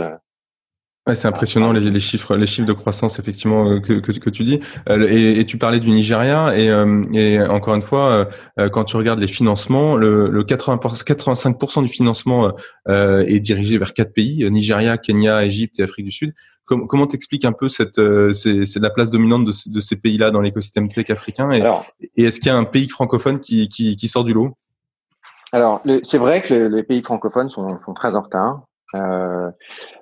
Ouais, c'est impressionnant les, les, chiffres, les chiffres de croissance effectivement euh, que, que, que tu dis. Euh, et, et, tu parlais du Nigeria et, euh, et encore une fois, quand tu regardes les financements, le, le 80 85% du financement est dirigé vers quatre pays Nigeria, Kenya, Égypte et Afrique du Sud. Comment t'expliques un peu cette, c'est, la place dominante de, de ces pays-là dans l'écosystème tech africain Et, et est-ce qu'il y a un pays francophone qui, qui, qui sort du lot? Alors, c'est vrai que les, pays francophones sont, sont très en retard. Euh,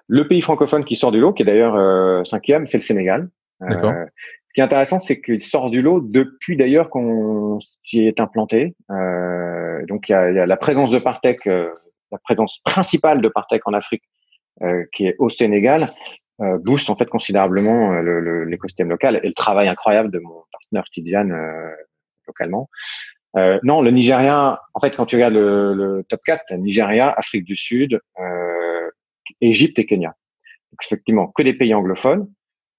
le pays francophone qui sort du lot, qui est d'ailleurs euh, cinquième, c'est le Sénégal. Euh, ce qui est intéressant, c'est qu'il sort du lot depuis d'ailleurs qu'on s'y est implanté. Euh, donc il y a, y a, la présence de Partech, la présence principale de Partech en Afrique, qui est au Sénégal, booste en fait considérablement l'écosystème local et le travail incroyable de mon partenaire Tidiane localement. Euh, non, le Nigeria, en fait, quand tu regardes le, le top 4, Nigeria, Afrique du Sud, euh, Égypte et Kenya. Effectivement, que des pays anglophones.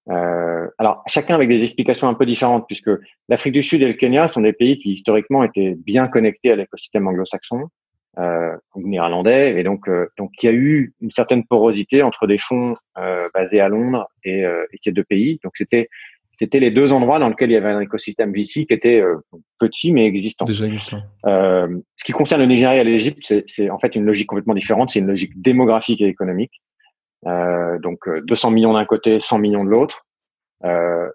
Euh, alors, chacun avec des explications un peu différentes, puisque l'Afrique du Sud et le Kenya sont des pays qui historiquement étaient bien connectés à l'écosystème anglo-saxon, euh, néerlandais, et donc euh, donc il y a eu une certaine porosité entre des fonds euh, basés à Londres et, euh, et ces deux pays. Donc c'était c'était les deux endroits dans lesquels il y avait un écosystème VC qui était euh, petit mais existant. Déjà existant. Euh, ce qui concerne le Nigeria et l'Égypte, c'est en fait une logique complètement différente. C'est une logique démographique et économique. Euh, donc 200 euh, millions d'un côté, 100 millions de l'autre. Euh,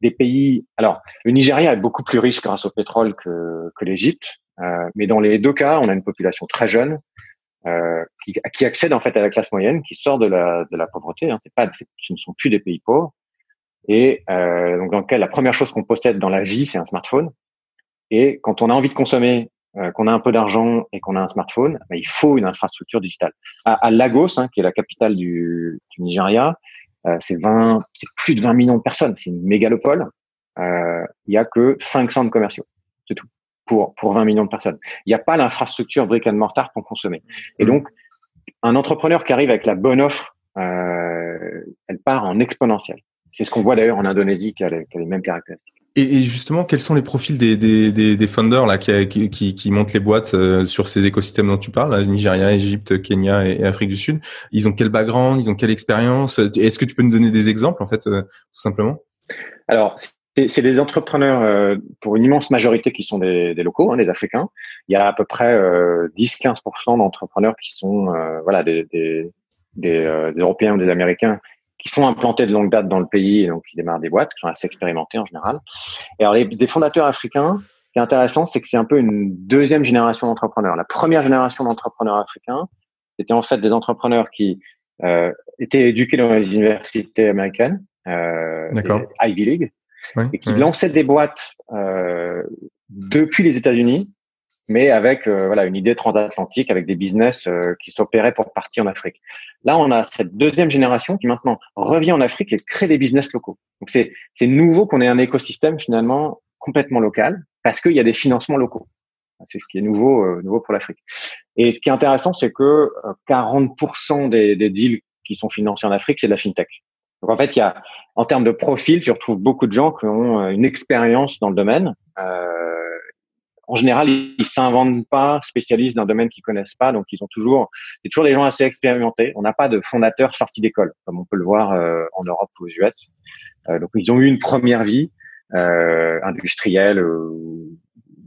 des pays. Alors, le Nigeria est beaucoup plus riche grâce au pétrole que, que l'Égypte, mais dans les deux cas, on a une population très jeune. Qui, qui, accède en fait à la classe moyenne, qui sort de la, de la pauvreté. Hein. Pas, ce ne sont plus des pays pauvres et euh, donc dans lequel la première chose qu'on possède dans la vie, c'est un smartphone. Et quand on a envie de consommer, euh, qu'on a un peu d'argent et qu'on a un smartphone, bah, il faut une infrastructure digitale. À, à Lagos, hein, qui est la capitale du, du Nigeria, euh, c'est 20, c'est plus de 20 millions de personnes. C'est une mégalopole. Euh, il y a que 5 centres commerciaux, c'est tout pour pour 20 millions de personnes. Il n'y a pas l'infrastructure brick and mortar pour consommer. Et mmh. donc, un entrepreneur qui arrive avec la bonne offre, euh, elle part en exponentiel. C'est ce qu'on voit d'ailleurs en Indonésie qui a, les, mêmes caractéristiques. Et, justement, quels sont les profils des, des, des, des funders là qui, qui, qui, montent les boîtes euh, sur ces écosystèmes dont tu parles, Nigeria, Égypte, Kenya et, Afrique du Sud? Ils ont quel background? Ils ont quelle expérience? Est-ce que tu peux nous donner des exemples en fait, euh, tout simplement? Alors, c'est des entrepreneurs euh, pour une immense majorité qui sont des, des locaux, hein, des Africains. Il y a à peu près 10-15% d'entrepreneurs qui sont voilà des, des, des, Européens ou des Américains qui sont implantés de longue date dans le pays et donc qui démarrent des boîtes, qui sont assez expérimentés en général. Et alors, les, des fondateurs africains, ce qui est intéressant, c'est que c'est un peu une deuxième génération d'entrepreneurs. La première génération d'entrepreneurs africains, c'était en fait des entrepreneurs qui euh, étaient éduqués dans les universités américaines, euh, Ivy League, et qui lançaient des boîtes euh, depuis les États-Unis mais avec euh, voilà une idée transatlantique, avec des business euh, qui s'opéraient pour partir en Afrique. Là, on a cette deuxième génération qui maintenant revient en Afrique et crée des business locaux. Donc c'est c'est nouveau qu'on ait un écosystème finalement complètement local parce qu'il y a des financements locaux. C'est ce qui est nouveau euh, nouveau pour l'Afrique. Et ce qui est intéressant, c'est que 40% des, des deals qui sont financés en Afrique, c'est de la fintech. Donc en fait, il y a en termes de profil, tu retrouves beaucoup de gens qui ont une expérience dans le domaine. Euh, en général, ils s'inventent pas spécialistes d'un domaine qu'ils connaissent pas, donc ils ont toujours, c'est toujours des gens assez expérimentés. On n'a pas de fondateurs sortis d'école, comme on peut le voir euh, en Europe ou aux US. Euh, donc ils ont eu une première vie euh, industrielle,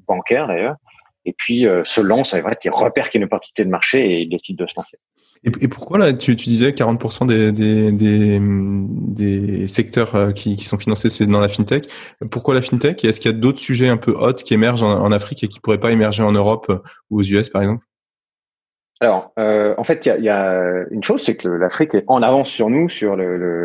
bancaire d'ailleurs, et puis se lancent, c'est vrai, ils repèrent qu'il y a une opportunité de marché et ils décident de se lancer. Et, pourquoi là, tu, tu disais 40% des, des, des, des, secteurs euh, qui, qui sont financés, c'est dans la fintech. Pourquoi la fintech? Et est-ce qu'il y a d'autres sujets un peu hot qui émergent en, Afrique et qui pourraient pas émerger en Europe euh, ou aux US, par exemple? Alors, euh, en fait, il y a, y a, une chose, c'est que l'Afrique est en avance sur nous sur le, le,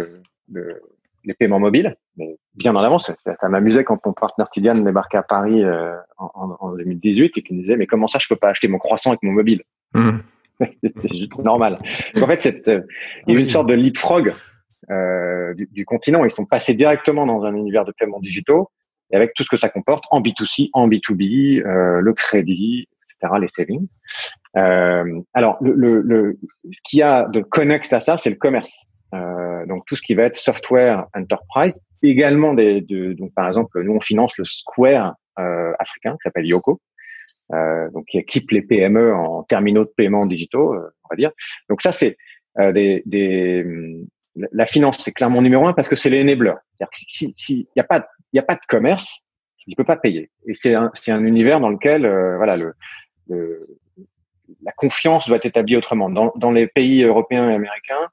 le les paiements mobiles, mais bien en avance. Ça, ça m'amusait quand mon partenaire Tidiane débarquait à Paris euh, en, en, 2018 et qu'il me disait mais comment ça je peux pas acheter mon croissant avec mon mobile? Mmh. c'est juste normal. en fait, cette, euh, il y a une sorte de leapfrog euh, du, du, continent. Ils sont passés directement dans un univers de paiement digitaux et avec tout ce que ça comporte en B2C, en B2B, euh, le crédit, etc., les savings. Euh, alors, le, le, le, ce qu'il y a de connexe à ça, c'est le commerce. Euh, donc tout ce qui va être software enterprise, également des, de, donc par exemple, nous on finance le Square euh, africain qui s'appelle Yoko, donc qui équipe les PME en terminaux de paiement digitaux, euh, on va dire. Donc ça, c'est euh, des, des, la finance, c'est clairement numéro un parce que c'est l'enabler. S'il si, n'y a, pas, y a pas de commerce, il peut pas payer. Et c'est un, un univers dans lequel euh, voilà, le, le, la confiance doit être établie autrement. Dans, dans les pays européens et américains,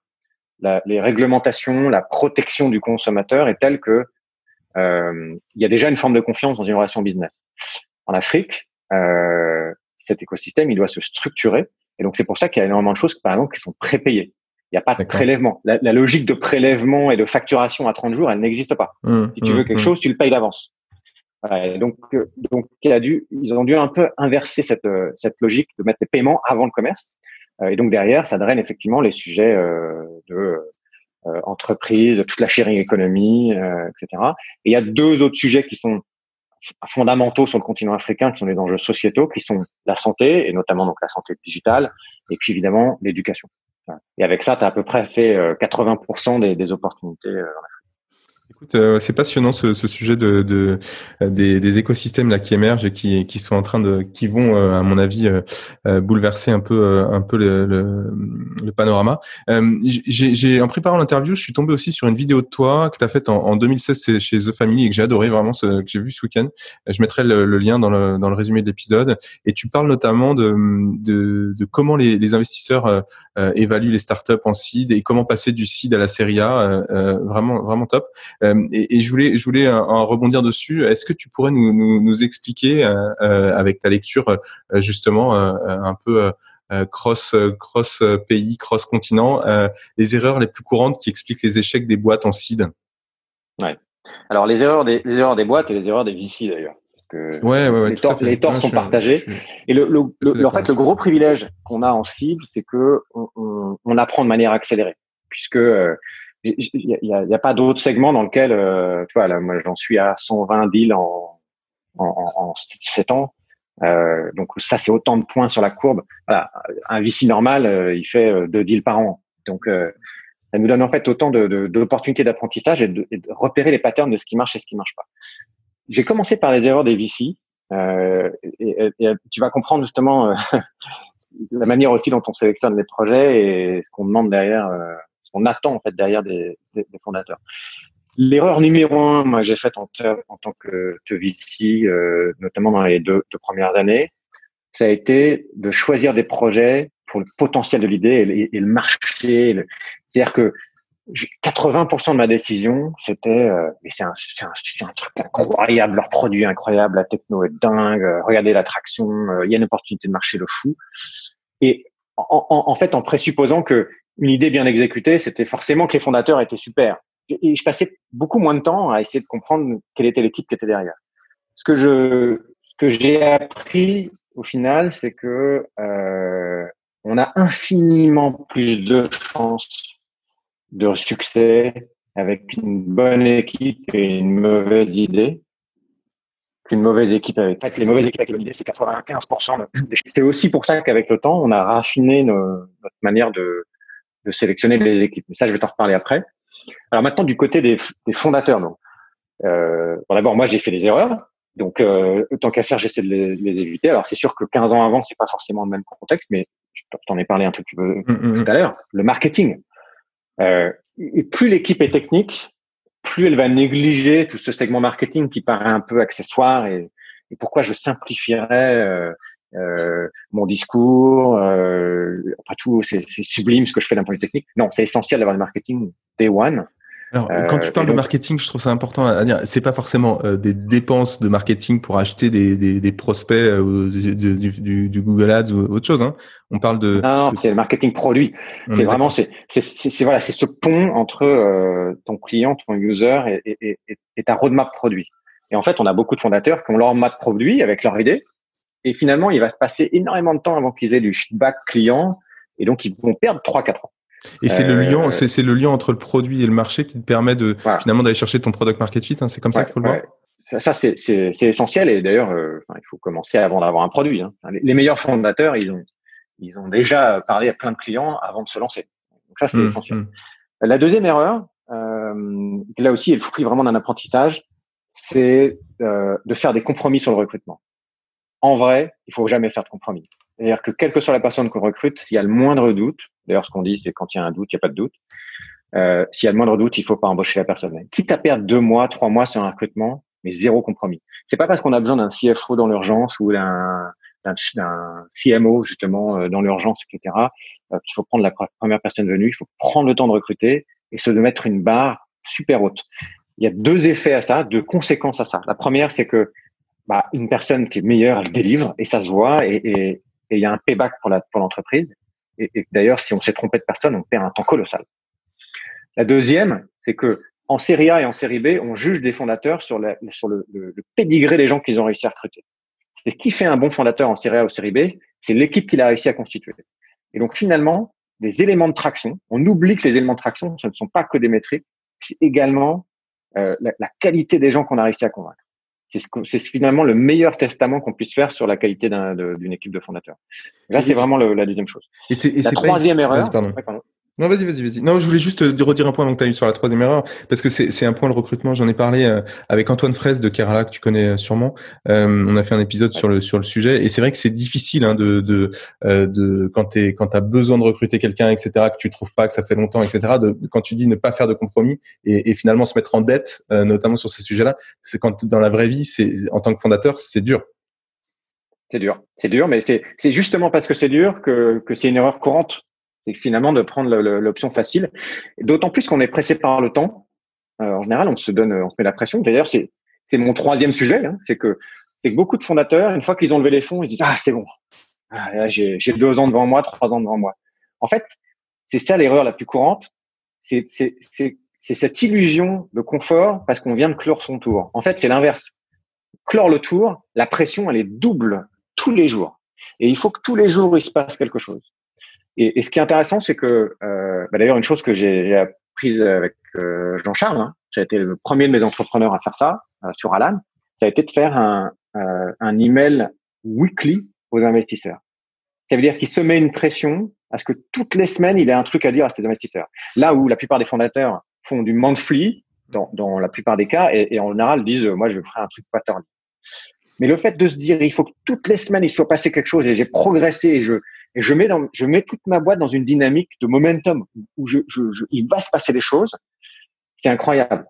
la, les réglementations, la protection du consommateur est telle que euh, il y a déjà une forme de confiance dans une relation business. En Afrique, euh, cet écosystème, il doit se structurer. Et donc, c'est pour ça qu'il y a énormément de choses, par exemple, qui sont prépayées. Il n'y a pas de prélèvement. La, la, logique de prélèvement et de facturation à 30 jours, elle n'existe pas. Mmh, si tu veux mmh, quelque mmh. chose, tu le payes d'avance. donc, euh, donc, il a dû, ils ont dû un peu inverser cette, euh, cette logique de mettre les paiements avant le commerce. Euh, et donc derrière, ça draine effectivement les sujets de entreprise, toute la sharing économie, etc. Et il y a deux autres sujets qui sont fondamentaux sur le continent africain, qui sont les enjeux sociétaux, qui sont la santé, et notamment donc la santé digitale, et puis évidemment l'éducation. Et avec ça, tu as à peu près fait 80% des, des opportunités euh, Écoute, euh, c'est passionnant ce, ce sujet de, de des, des, écosystèmes là qui émergent et qui, qui sont en train de, qui vont euh, à mon avis euh, bouleverser un peu un peu le, le, le panorama. j'ai, en préparant l'interview, je suis tombé aussi sur une vidéo de toi que tu as faite en, en, 2016 chez The Family et que j'ai adoré vraiment, ce, que j'ai vu ce week-end. Je mettrai le, le, lien dans le, dans le résumé de l'épisode. Et tu parles notamment de, de, de comment les, les investisseurs évaluent les startups en seed et comment passer du seed à la série A. vraiment, vraiment top. Euh, et, et, je voulais, je voulais en rebondir dessus. Est-ce que tu pourrais nous, nous, nous expliquer euh, euh, avec ta lecture justement un peu cross cross pays, cross continent, les erreurs les plus courantes qui expliquent les échecs des boîtes en seed? Ouais. Alors les erreurs des les erreurs des boîtes et les erreurs des VC d'ailleurs. Que ouais, ouais, les, torts, les torts sont partagés. et le, le, le en fait, le gros privilège qu'on a en seed, c'est que on, on, on, apprend de manière accélérée, puisque il n'y a, a, pas d'autres segments dans lequel, euh, tu vois, là, moi, j'en suis à 120 deals en, en, en 7 ans. Euh, donc ça, c'est autant de points sur la courbe. Voilà, un VC normal, euh, il fait euh, deux deals par an. Donc, euh, ça nous donne en fait autant d'opportunités de, d'apprentissage et, de, repérer les patterns de ce qui marche et ce qui marche pas. J'ai commencé par les erreurs des VC. Et, et, tu vas comprendre justement la manière aussi dont on sélectionne les projets et ce qu'on demande derrière on attend en fait derrière des, fondateurs. L'erreur numéro un, moi j'ai faite en, tant que, VC, euh, notamment dans les deux, premières années, ça a été de choisir des projets pour le potentiel de l'idée et, le marché. C'est-à-dire que 80% de ma décision, c'était, euh, mais c'est un, truc incroyable, leur produit incroyable, la techno est dingue, euh, regardez l'attraction, il y a une opportunité de marché de fou. Et en, fait, en présupposant que une idée bien exécutée, c'était forcément que les fondateurs étaient super. Et je passais beaucoup moins de temps à essayer de comprendre quelle était l'équipe qui était derrière. Ce que je, ce que j'ai appris au final, c'est que euh, on a infiniment plus de chances de succès avec une bonne équipe et une mauvaise idée qu'une mauvaise équipe avec. En fait, les mauvaises équipes avec une idée, c'est 95%. C'est aussi pour ça qu'avec le temps, on a raffiné notre manière de, de sélectionner les équipes. Mais ça, je vais t'en reparler après. Alors maintenant, du côté des, des fondateurs, donc, euh, bon, d'abord, moi, j'ai fait des erreurs. Donc, euh, tant qu'à faire, j'essaie de les, les, éviter. Alors, c'est sûr que 15 ans avant, c'est pas forcément le même contexte, mais je t'en ai parlé un peu plus mm, mm, tout à l'heure. Le marketing. Euh, et plus l'équipe est technique, plus elle va négliger tout ce segment marketing qui paraît un peu accessoire et, et pourquoi je simplifierais euh, mon discours, euh, après tout, c'est sublime ce que je fais d'un point de vue technique. Non, c'est essentiel d'avoir le marketing day one. Alors, quand tu euh, parles de marketing, je trouve ça important à dire. C'est pas forcément euh, des dépenses de marketing pour acheter des, des, des prospects euh, du, du, du, Google Ads ou autre chose. Hein. On parle de. Non, c'est le marketing produit. C'est vraiment c'est voilà c'est ce pont entre ton client, ton user et, et, et, et, ta roadmap produit. Et en fait, on a beaucoup de fondateurs qui ont leur roadmap produit avec leur idée, et finalement, il va se passer énormément de temps avant qu'ils aient du feedback client. Et donc, ils vont perdre 3-4 ans. Et c'est le lien, euh, c'est le lien entre le produit et le marché qui te permet de finalement d'aller chercher ton product market fit. Hein, c'est comme ça qu'il faut le voir. Ça, c'est essentiel. Et d'ailleurs, euh, il faut commencer avant d'avoir un produit. Hein. Les, meilleurs fondateurs, ils ont, ils ont déjà parlé à plein de clients avant de se lancer. Donc ça, c'est mmh, essentiel. Mmh. La deuxième erreur, euh, là aussi, est le fruit vraiment d'un apprentissage, c'est euh, de faire des compromis sur le recrutement en vrai, il faut jamais faire de compromis. C'est-à-dire que quelle que soit la personne qu'on recrute, s'il y a le moindre doute, d'ailleurs ce qu'on dit, c'est quand il y a un doute, il n'y a pas de doute, Euh, S'il y a le moindre doute, il faut pas embaucher la personne. Quitte à perdre deux mois, trois mois sur un recrutement, mais zéro compromis. C'est pas parce qu'on a besoin d'un CFO dans l'urgence ou d'un d'un CMO justement euh, dans l'urgence, etc. Euh, qu'il faut prendre la première personne venue. Il faut prendre le temps de recruter et se de mettre une barre super haute. Il y a deux effets à ça, deux conséquences à ça. La première, c'est que bah, une personne qui est meilleure, elle délivre et ça se voit et, et, et il y a un payback pour la pour l'entreprise. Et, et d'ailleurs, si on s'est trompé de personne, on perd un temps colossal. La deuxième, c'est que en série A et en série B, on juge des fondateurs sur, la, sur le, le, le pédigré des gens qu'ils ont réussi à recruter. C'est ce qui fait un bon fondateur en série A ou série B, c'est l'équipe qu'il a réussi à constituer. Et donc finalement, des éléments de traction, on oublie que les éléments de traction, ce ne sont pas que des métriques, c'est également euh, la, la, qualité des gens qu'on a réussi à convaincre. C'est ce finalement le meilleur testament qu'on puisse faire sur la qualité d'une équipe de fondateurs. là, c'est vraiment le, la deuxième chose. Et c'est la troisième erreur. Non, vas-y, vas-y, vas-y. Non, je voulais juste redire un point que tu ailles sur la troisième erreur, parce que c'est un point le recrutement. J'en ai parlé euh, avec Antoine Fraisse de Kerala, que tu connais euh, sûrement. Euh, on a fait un épisode sur le sur le sujet, et c'est vrai que c'est difficile hein, de de, euh, de quand t'es quand t'as besoin de recruter quelqu'un, etc., que tu trouves pas, que ça fait longtemps, etc. De, quand tu dis ne pas faire de compromis et, finalement se mettre en dette, notamment sur ces sujets-là, c'est quand dans la vraie vie, c'est en tant que fondateur, c'est dur. C'est dur, c'est dur, mais c'est c'est justement parce que c'est dur que que c'est une erreur courante c'est finalement de prendre l'option facile. D'autant plus qu'on est pressé par le temps. Euh, en général, on se donne, on se met la pression. D'ailleurs, c'est c'est mon troisième sujet, hein. c'est que c'est que beaucoup de fondateurs, une fois qu'ils ont levé les fonds, ils disent ah c'est bon, ah, j'ai deux ans devant moi, trois ans devant moi. En fait, c'est ça l'erreur la plus courante. C'est cette illusion de confort parce qu'on vient de clore son tour. En fait, c'est l'inverse. Clore le tour, la pression elle est double tous les jours. Et il faut que tous les jours il se passe quelque chose. Et, et, ce qui est intéressant, c'est que, euh, bah d'ailleurs, une chose que j'ai appris avec euh, Jean-Charles, hein, j'ai été le premier de mes entrepreneurs à faire ça euh, sur Alan, ça a été de faire un, euh, un email weekly aux investisseurs. Ça veut dire qu'il se met une pression à ce que toutes les semaines, il ait un truc à dire à ses investisseurs. Là où la plupart des fondateurs font du monthly, dans, dans la plupart des cas, et, et en général disent, moi, je ferai un truc quarterly. Mais le fait de se dire, il faut que toutes les semaines, il soit passé quelque chose et j'ai progressé et je, et je mets dans, je mets toute ma boîte dans une dynamique de momentum où je, je, je il va se passer des choses. C'est incroyable.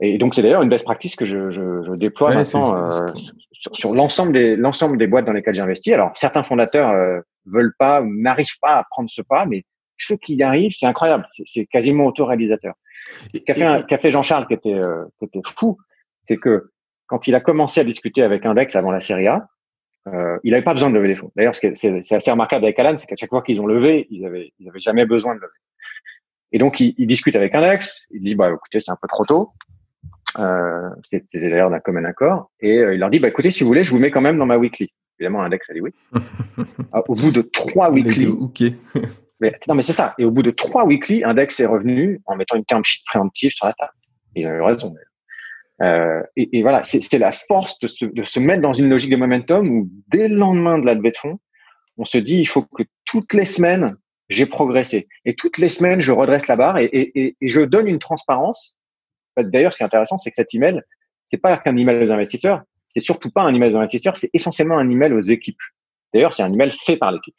Et donc c'est d'ailleurs une best practice que je, je, je déploie maintenant euh, sur, sur l'ensemble des l'ensemble des boîtes dans lesquelles j'investis. Alors certains fondateurs euh, veulent pas ou n'arrivent pas à prendre ce pas, mais ceux qui y arrivent, c'est incroyable. C'est quasiment autoréalisateur. Qu'a fait, qu'a fait Jean-Charles qui était euh, qui était fou, c'est que quand il a commencé à discuter avec Index avant la série A, euh, il n'avait pas besoin de lever des fonds. D'ailleurs, c'est assez remarquable avec Alan, c'est qu'à chaque fois qu'ils ont levé, ils avaient, ils avaient jamais besoin de lever. Et donc, il, il discute avec Index. Il dit, bah, écoutez, c'est un peu trop tôt. Euh, C'était d'ailleurs d'un commun accord. Et euh, il leur dit, bah, écoutez, si vous voulez, je vous mets quand même dans ma weekly. Évidemment, Index a dit oui. Ah, au bout de trois weekly. ok. mais, non, mais c'est ça. Et au bout de trois weekly, Index est revenu en mettant une term sheet préemptive sur la table. Il a eu raison. Euh, et, et, voilà, c'est la force de se, de se, mettre dans une logique de momentum où dès le lendemain de la levée de fonds, on se dit il faut que toutes les semaines j'ai progressé et toutes les semaines je redresse la barre et, et, et je donne une transparence. D'ailleurs, ce qui est intéressant, c'est que cet email, c'est pas qu'un email aux investisseurs, c'est surtout pas un email aux investisseurs, c'est essentiellement un email aux équipes. D'ailleurs, c'est un email fait par l'équipe.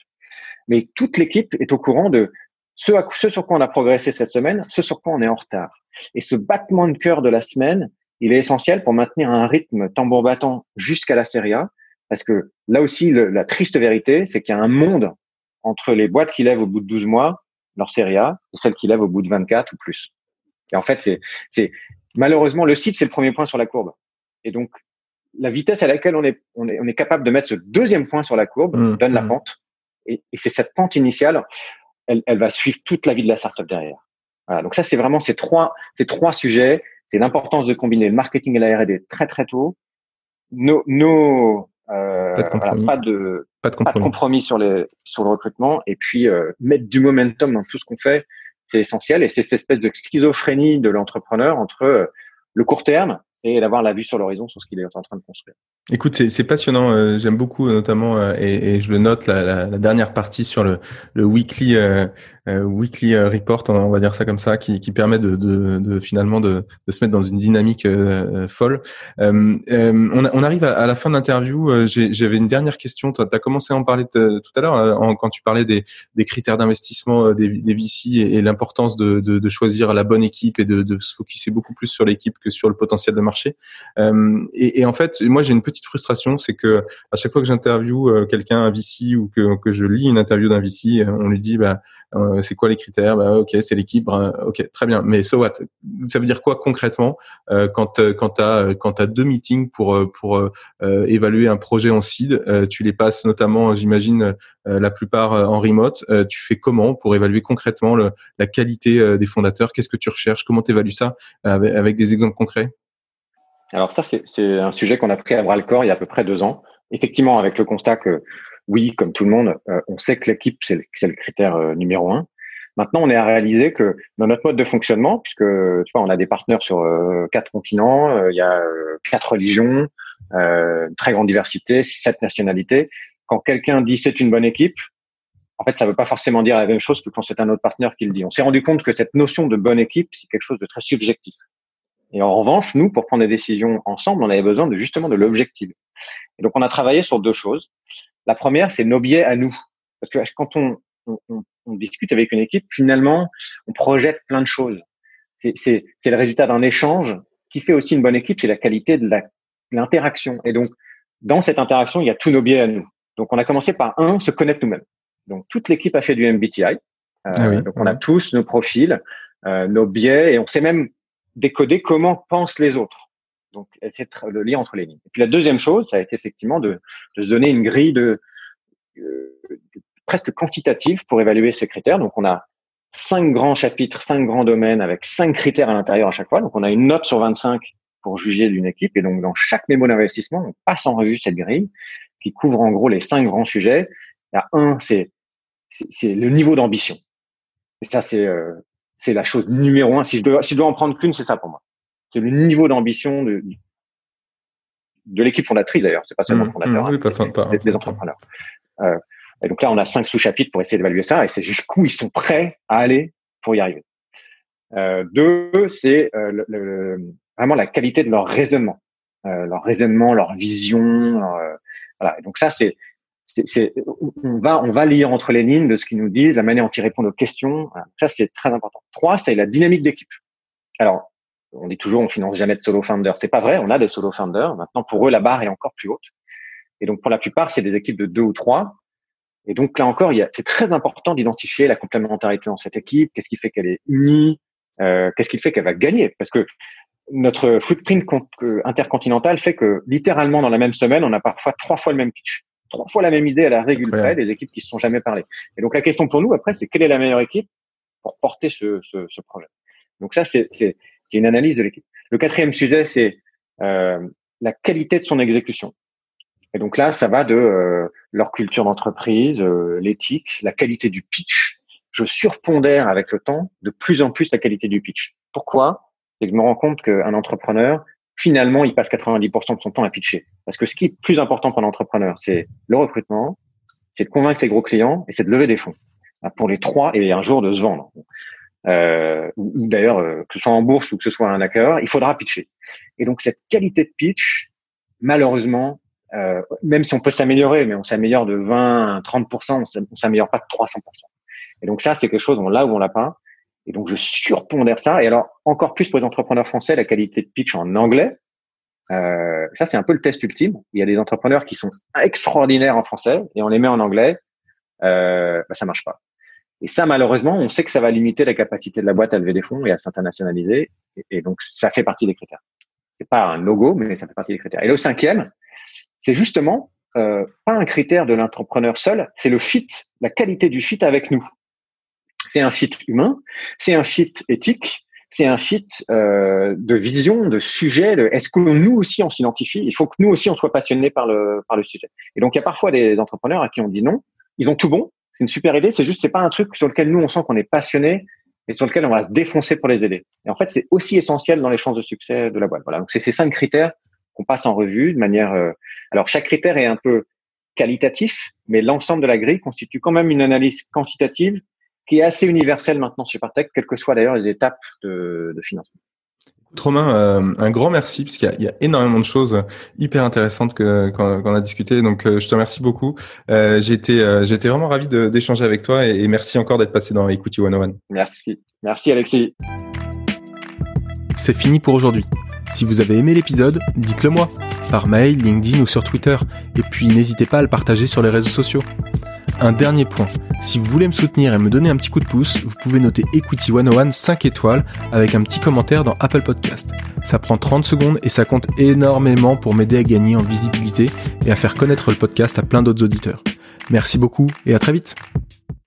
Mais toute l'équipe est au courant de ce, à, ce sur quoi on a progressé cette semaine, ce sur quoi on est en retard. Et ce battement de cœur de la semaine, il est essentiel pour maintenir un rythme tambour battant jusqu'à la Serie A, parce que là aussi, le, la triste vérité, c'est qu'il y a un monde entre les boîtes qui lèvent au bout de 12 mois leur Serie A et celles qui lèvent au bout de 24 ou plus. Et en fait, c'est, c'est malheureusement le site, c'est le premier point sur la courbe. Et donc, la vitesse à laquelle on est, on est, on est capable de mettre ce deuxième point sur la courbe mmh, donne la mmh. pente. Et, et c'est cette pente initiale, elle, elle va suivre toute la vie de la startup derrière. Voilà. Donc ça, c'est vraiment ces trois, ces trois sujets c'est l'importance de combiner le marketing et la R&D très très tôt. Nos, nos euh, pas, de pas, de, pas, de compromis. pas de compromis sur les sur le recrutement et puis euh, mettre du momentum dans tout ce qu'on fait, c'est essentiel et c'est cette espèce de schizophrénie de l'entrepreneur entre euh, le court terme et d'avoir la vue sur l'horizon sur ce qu'il est en train de construire. Écoute, c'est passionnant. Euh, j'aime beaucoup, notamment, euh, et, je le note, la, dernière partie sur le, weekly, euh, euh weekly report, on va dire ça comme ça, qui, permet de, de, de, finalement de, de, se mettre dans une dynamique folle. on, arrive à, la fin de l'interview. J'avais une dernière question. Tu as, commencé à en parler tout à l'heure quand tu parlais des, critères d'investissement des, VC et, l'importance de, de, choisir la bonne équipe et de, se focuser beaucoup plus sur l'équipe que sur le potentiel de marché. Et, et en fait, moi, j'ai une petite frustration, c'est que à chaque fois que j'interviewe euh, quelqu'un, un VC, ou que, que je lis une interview d'un VC, on lui dit, bah, euh, c'est quoi les critères? Bah, ok, c'est l'équipe. Bah, ok, très bien. Mais so what? Ça veut dire quoi concrètement? Euh, quand quand t'as quand deux meetings pour pour évaluer un projet en seed Tu les passes notamment, j'imagine, la plupart en remote. tu fais comment pour évaluer concrètement le, la qualité des fondateurs? Qu'est-ce que tu recherches? Comment tu évalues ça avec des exemples concrets? Alors ça, c'est un sujet qu'on a pris à bras le corps il y a à peu près deux ans. Effectivement, avec le constat que oui, comme tout le monde, euh, on sait que l'équipe, c'est le, critère euh, numéro un. Maintenant, on est à réaliser que dans notre mode de fonctionnement, puisque tu vois, on a des partenaires sur euh, quatre continents, il y a quatre religions, une très grande diversité, sept nationalités. Quand quelqu'un dit c'est une bonne équipe, en fait, ça ne veut pas forcément dire la même chose que quand c'est un autre partenaire qui le dit. On s'est rendu compte que cette notion de bonne équipe, c'est quelque chose de très subjectif. Et en revanche, nous, pour prendre des décisions ensemble, on avait besoin de justement de l'objectif. Et donc, on a travaillé sur deux choses. La première, c'est nos biais à nous. Parce que quand on, on, on, discute avec une équipe, finalement, on projette plein de choses. C'est le résultat d'un échange qui fait aussi une bonne équipe, c'est la qualité de l'interaction. Et donc, dans cette interaction, il y a tous nos biais à nous. Donc, on a commencé par un, se connaître nous-mêmes. Donc, toute l'équipe a fait du MBTI. Euh, ah donc, on a tous nos profils, euh, nos biais, et on sait même décoder comment pensent les autres. Donc, c'est le lien entre les lignes. Et puis la deuxième chose, ça a été effectivement de, de se donner une grille de, euh, presque quantitative pour évaluer ces critères. Donc, on a cinq grands chapitres, cinq grands domaines avec cinq critères à l'intérieur à chaque fois. Donc, on a une note sur 25 pour juger d'une équipe. Et donc, dans chaque mémo d'investissement, on passe en revue cette grille qui couvre en gros les cinq grands sujets. Il y a un, c'est c'est le niveau d'ambition. Et ça, c'est euh, c'est la chose numéro un. Si je dois, si je dois en prendre qu'une, c'est ça pour moi. C'est le niveau d'ambition de, de l'équipe fondatrice d'ailleurs. C'est pas seulement le mmh, fondateur, hein, pas, des, entrepreneurs. Euh, et donc là, on a cinq sous-chapitres pour essayer d'évaluer ça, et c'est jusqu'où ils sont prêts à aller pour y arriver. Euh, deux, c'est euh, le, vraiment la qualité de leur raisonnement, euh, leur raisonnement, leur vision. Euh, voilà. Et donc ça, c'est c'est, on va, on va lire entre les lignes de ce qu'ils nous disent, la manière dont ils répondent aux questions. Ça, c'est très important. Trois, c'est la dynamique d'équipe. Alors, on dit toujours, on finance jamais de solo founder. C'est pas vrai. On a des solo founders. Maintenant, pour eux, la barre est encore plus haute. Et donc, pour la plupart, c'est des équipes de deux ou trois. Et donc, là encore, c'est très important d'identifier la complémentarité dans cette équipe. Qu'est-ce qui fait qu'elle est unie? Euh, qu'est-ce qui fait qu'elle va gagner? Parce que notre footprint euh, intercontinental fait que littéralement dans la même semaine, on a parfois trois fois le même pitch trois fois la même idée à la près des équipes qui se sont jamais parlé. Et donc la question pour nous après, c'est quelle est la meilleure équipe pour porter ce, ce, ce projet. Donc ça, c'est une analyse de l'équipe. Le quatrième sujet, c'est euh, la qualité de son exécution. Et donc là, ça va de euh, leur culture d'entreprise, euh, l'éthique, la qualité du pitch. Je surpondère avec le temps de plus en plus la qualité du pitch. Pourquoi? C'est que je me rends compte qu'un entrepreneur, finalement, il passe 90% de son temps à pitcher. Parce que ce qui est plus important pour l'entrepreneur, c'est le recrutement, c'est de convaincre les gros clients et c'est de lever des fonds. Pour les trois, et un jour de se vendre. Euh, ou, d'ailleurs, euh, que ce soit en bourse ou que ce soit un hacker, il faudra pitcher. Et donc, cette qualité de pitch, malheureusement, euh, même si on peut s'améliorer, mais on s'améliore de 20, 30%, on s'améliore pas de 300%. Et donc ça, c'est quelque chose, on l'a ou on l'a pas. Et donc, je surpondère ça. Et alors, encore plus pour les entrepreneurs français, la qualité de pitch en anglais. Euh, ça, c'est un peu le test ultime. Il y a des entrepreneurs qui sont extraordinaires en français et on les met en anglais. Euh, bah, ça marche pas. Et ça, malheureusement, on sait que ça va limiter la capacité de la boîte à lever des fonds et à s'internationaliser. Et, donc, ça fait partie des critères. C'est pas un logo, mais ça fait partie des critères. Et le cinquième, c'est justement euh, pas un critère de l'entrepreneur seul, c'est le fit, la qualité du fit avec nous c'est un fit humain, c'est un fit éthique, c'est un fit euh, de vision, de sujet. Est-ce que nous aussi on s'identifie? Il faut que nous aussi on soit passionnés par le par le sujet. Et donc il y a parfois des entrepreneurs à qui on dit non. Ils ont tout bon, c'est une super idée. C'est juste c'est pas un truc sur lequel nous on sent qu'on est passionné et sur lequel on va se défoncer pour les aider. Et en fait, c'est aussi essentiel dans les chances de succès de la boîte. Voilà. Donc, c'est ces cinq critères qu'on passe en revue de manière. Euh, alors, chaque critère est un peu qualitatif, mais l'ensemble de la grille constitue quand même une analyse quantitative qui est assez universelle maintenant chez Partech, quelles que soient d'ailleurs les étapes de, de financement. Romain, euh, un grand merci parce qu'il y, y, a énormément de choses hyper intéressantes que qu'on a discuté. Donc, euh, je te remercie beaucoup. Euh, j'ai été j'ai été vraiment ravi d'échanger avec toi et, et merci encore d'être passé dans Equity 101. Merci, merci Alexis. C'est fini pour aujourd'hui. Si vous avez aimé l'épisode, dites-le moi par mail, LinkedIn ou sur Twitter. Et puis n'hésitez pas à le partager sur les réseaux sociaux. Un dernier point, si vous voulez me soutenir et me donner un petit coup de pouce, vous pouvez noter Equity 101 5 étoiles avec un petit commentaire dans Apple Podcast. Ça prend 30 secondes et ça compte énormément pour m'aider à gagner en visibilité et à faire connaître le podcast à plein d'autres auditeurs. Merci beaucoup et à très vite